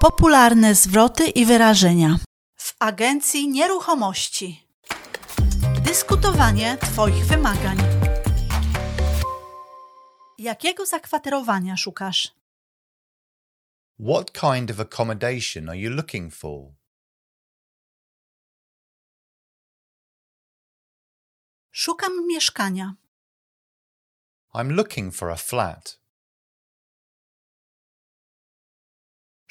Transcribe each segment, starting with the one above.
Popularne zwroty i wyrażenia w agencji nieruchomości. Dyskutowanie Twoich wymagań. Jakiego zakwaterowania szukasz? What kind of accommodation are you looking for? Szukam mieszkania. I'm looking for a flat.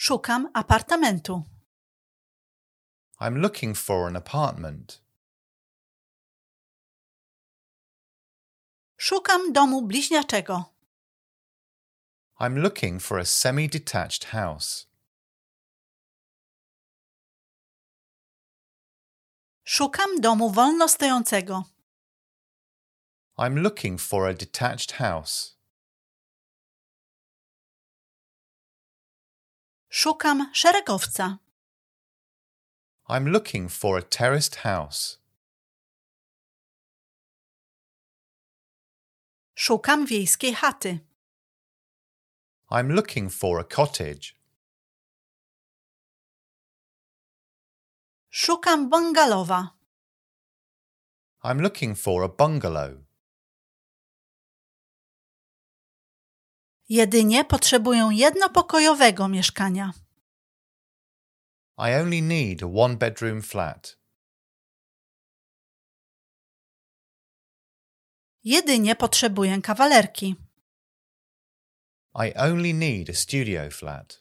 Szukam apartamentu. I'm looking for an apartment. Szukam domu bliźniaczego. I'm looking for a semi detached house. Szukam domu wolnostojącego. I'm looking for a detached house. Szukam szeregowca. I'm looking for a terraced house. Szukam wiejskiej chaty. I'm looking for a cottage. Szukam bungalowa. I'm looking for a bungalow. Jedynie potrzebuję jednopokojowego mieszkania. I only need a one bedroom flat. Jedynie potrzebuję kawalerki. I only need a studio flat.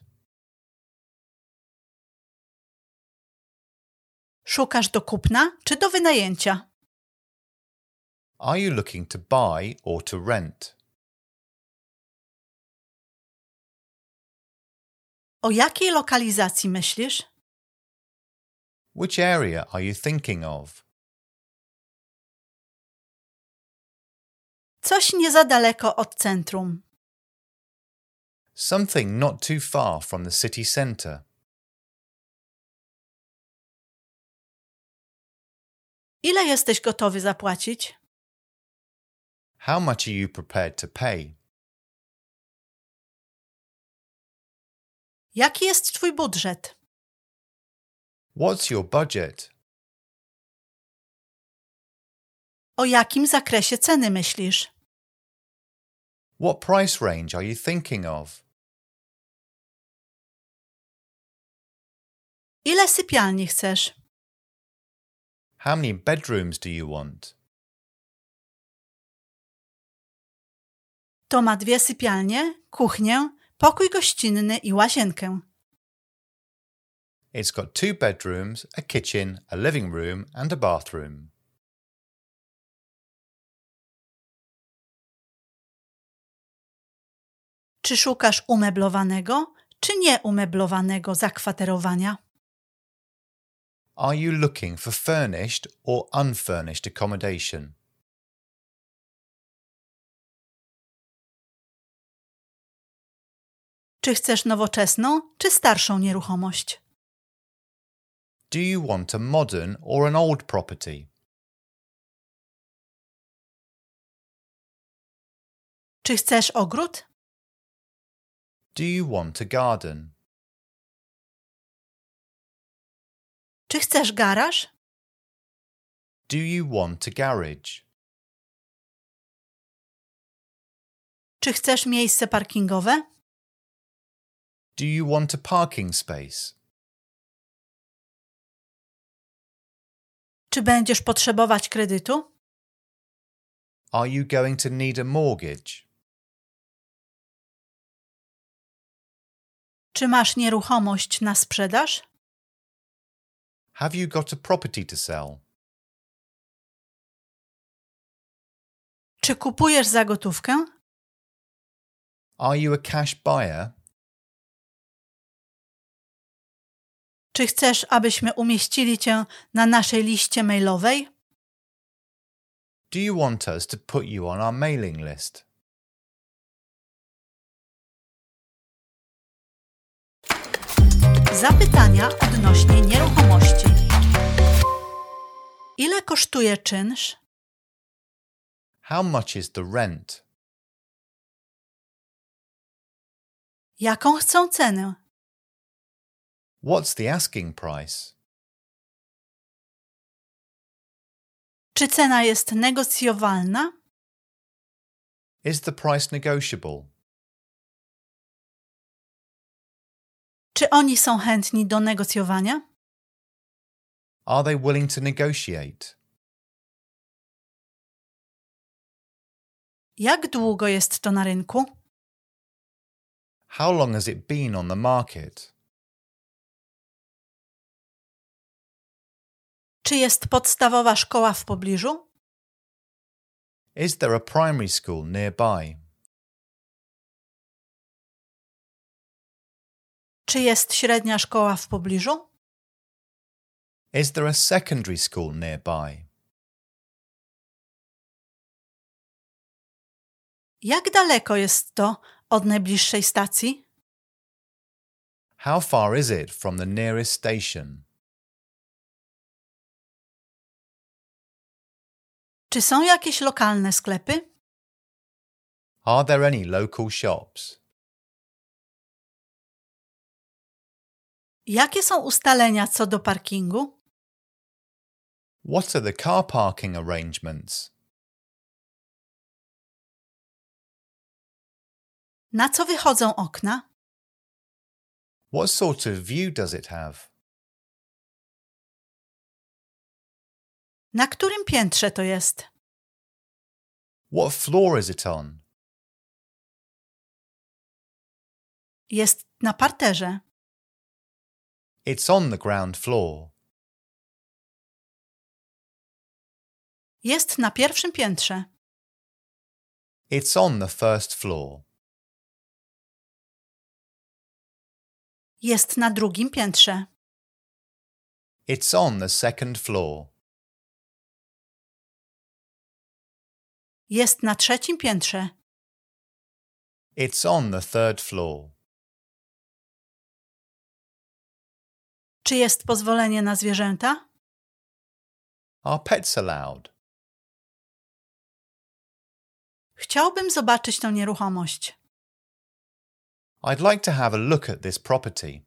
Szukasz do kupna czy do wynajęcia? Are you looking to buy or to rent? O jakiej lokalizacji myślisz? Which area are you thinking of? Coś nie za daleko od centrum. Something not too far from the city centre. Ile jesteś gotowy zapłacić? How much are you prepared to pay? Jaki jest twój budżet? What's your budget? O jakim zakresie ceny myślisz? What price range are you thinking of? Ile sypialni chcesz? How many bedrooms do you want? To ma dwie sypialnie, kuchnię, pokój gościnny i łazienkę. It's got two bedrooms, a kitchen, a living room, and a bathroom. Czy szukasz umeblowanego, czy nieumeblowanego zakwaterowania? Are you looking for furnished or unfurnished accommodation? Czy chcesz nowoczesną, czy starszą nieruchomość? Do you want a modern or an old property? Czy chcesz ogród? Do you want a garden? Czy chcesz garaż? Do you want a garage? Czy chcesz miejsce parkingowe? Do you want a parking space? Czy będziesz potrzebować kredytu? Are you going to need a mortgage? Czy masz nieruchomość na sprzedaż? Have you got a property to sell? Czy kupujesz za gotówkę? Are you a cash buyer? Czy chcesz, abyśmy umieścili cię na naszej liście mailowej? Do you want us to put you on our mailing list? Zapytania odnośnie nieruchomości. Ile kosztuje czynsz? How much is the rent? Jaką chcą cenę? What's the asking price? Czy cena jest negocjowalna? Is the price negotiable? Czy oni są chętni do negocjowania? Are they willing to negotiate? Jak długo jest to na rynku? How long has it been on the market? Czy jest podstawowa szkoła w pobliżu? Is there a primary school nearby? Czy jest średnia szkoła w pobliżu? Is there a secondary school nearby? Jak daleko jest to od najbliższej stacji? How far is it from the nearest station? Czy są jakieś lokalne sklepy? Are there any local shops? Jakie są ustalenia co do parkingu? What are the car parking arrangements? Na co wychodzą okna? What sort of view does it have? Na którym piętrze to jest? What floor is it on? Jest na parterze. It's on the ground floor. Jest na pierwszym piętrze. It's on the first floor. Jest na drugim piętrze. It's on the second floor. Jest na trzecim piętrze. It's on the third floor. Czy jest pozwolenie na zwierzęta? Are pets allowed? Chciałbym zobaczyć tę nieruchomość. I'd like to have a look at this property.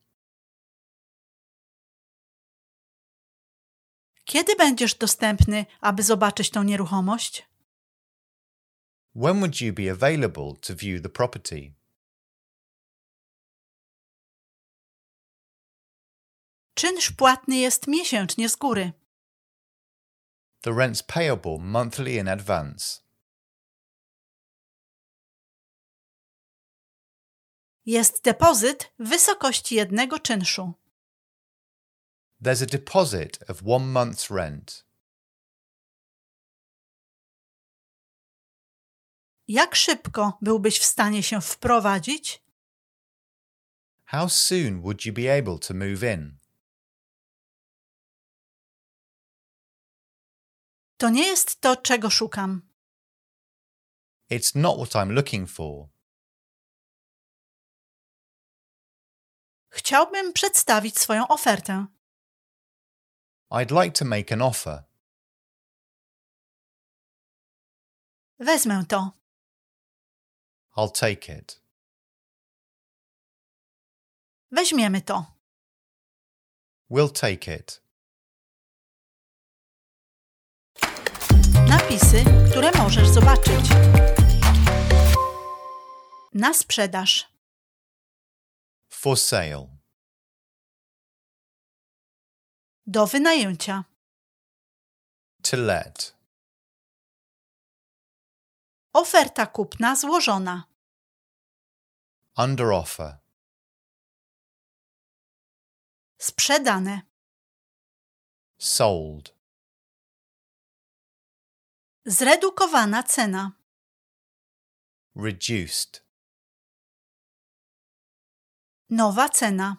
Kiedy będziesz dostępny, aby zobaczyć tę nieruchomość? When would you be available to view the property? Czynsz płatny jest miesięcznie z góry. The rent's payable monthly in advance. Jest depozyt w wysokości jednego czynszu. There's a deposit of one month's rent. Jak szybko byłbyś w stanie się wprowadzić? How soon would you be able to move in? To nie jest to, czego szukam. It's not what I'm looking for. Chciałbym przedstawić swoją ofertę. I'd like to make an offer. Wezmę to. I'll take it. Weźmiemy to. We'll take it. Napisy, które możesz zobaczyć. Na sprzedaż. For sale. Do wynajęcia. To let. Oferta kupna złożona. Under offer. Sprzedane. Sold. Zredukowana cena. Reduced. Nowa cena.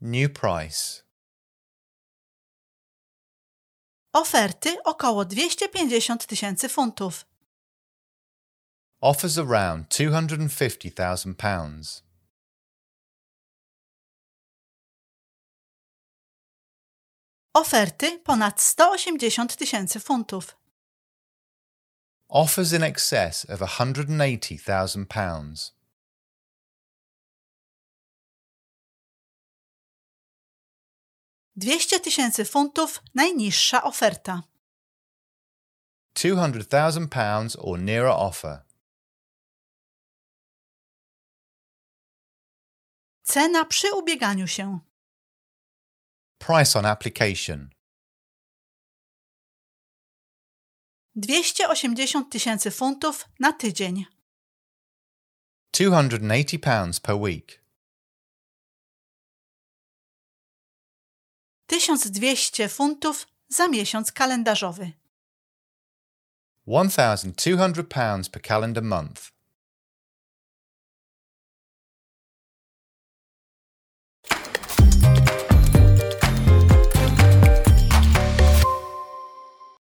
New price. Oferty około 250 tysięcy funtów. Offers around £250,000. Oferty ponad 180 tysięcy funtów. Offers in excess of £180,000. 200 tysięcy funtów najniższa oferta. £200,000 or nearer offer. Cena przy ubieganiu się. Price on application. 280 tysięcy funtów na tydzień. £280 per week. 1200 funtów za miesiąc kalendarzowy. £1,200 per calendar month.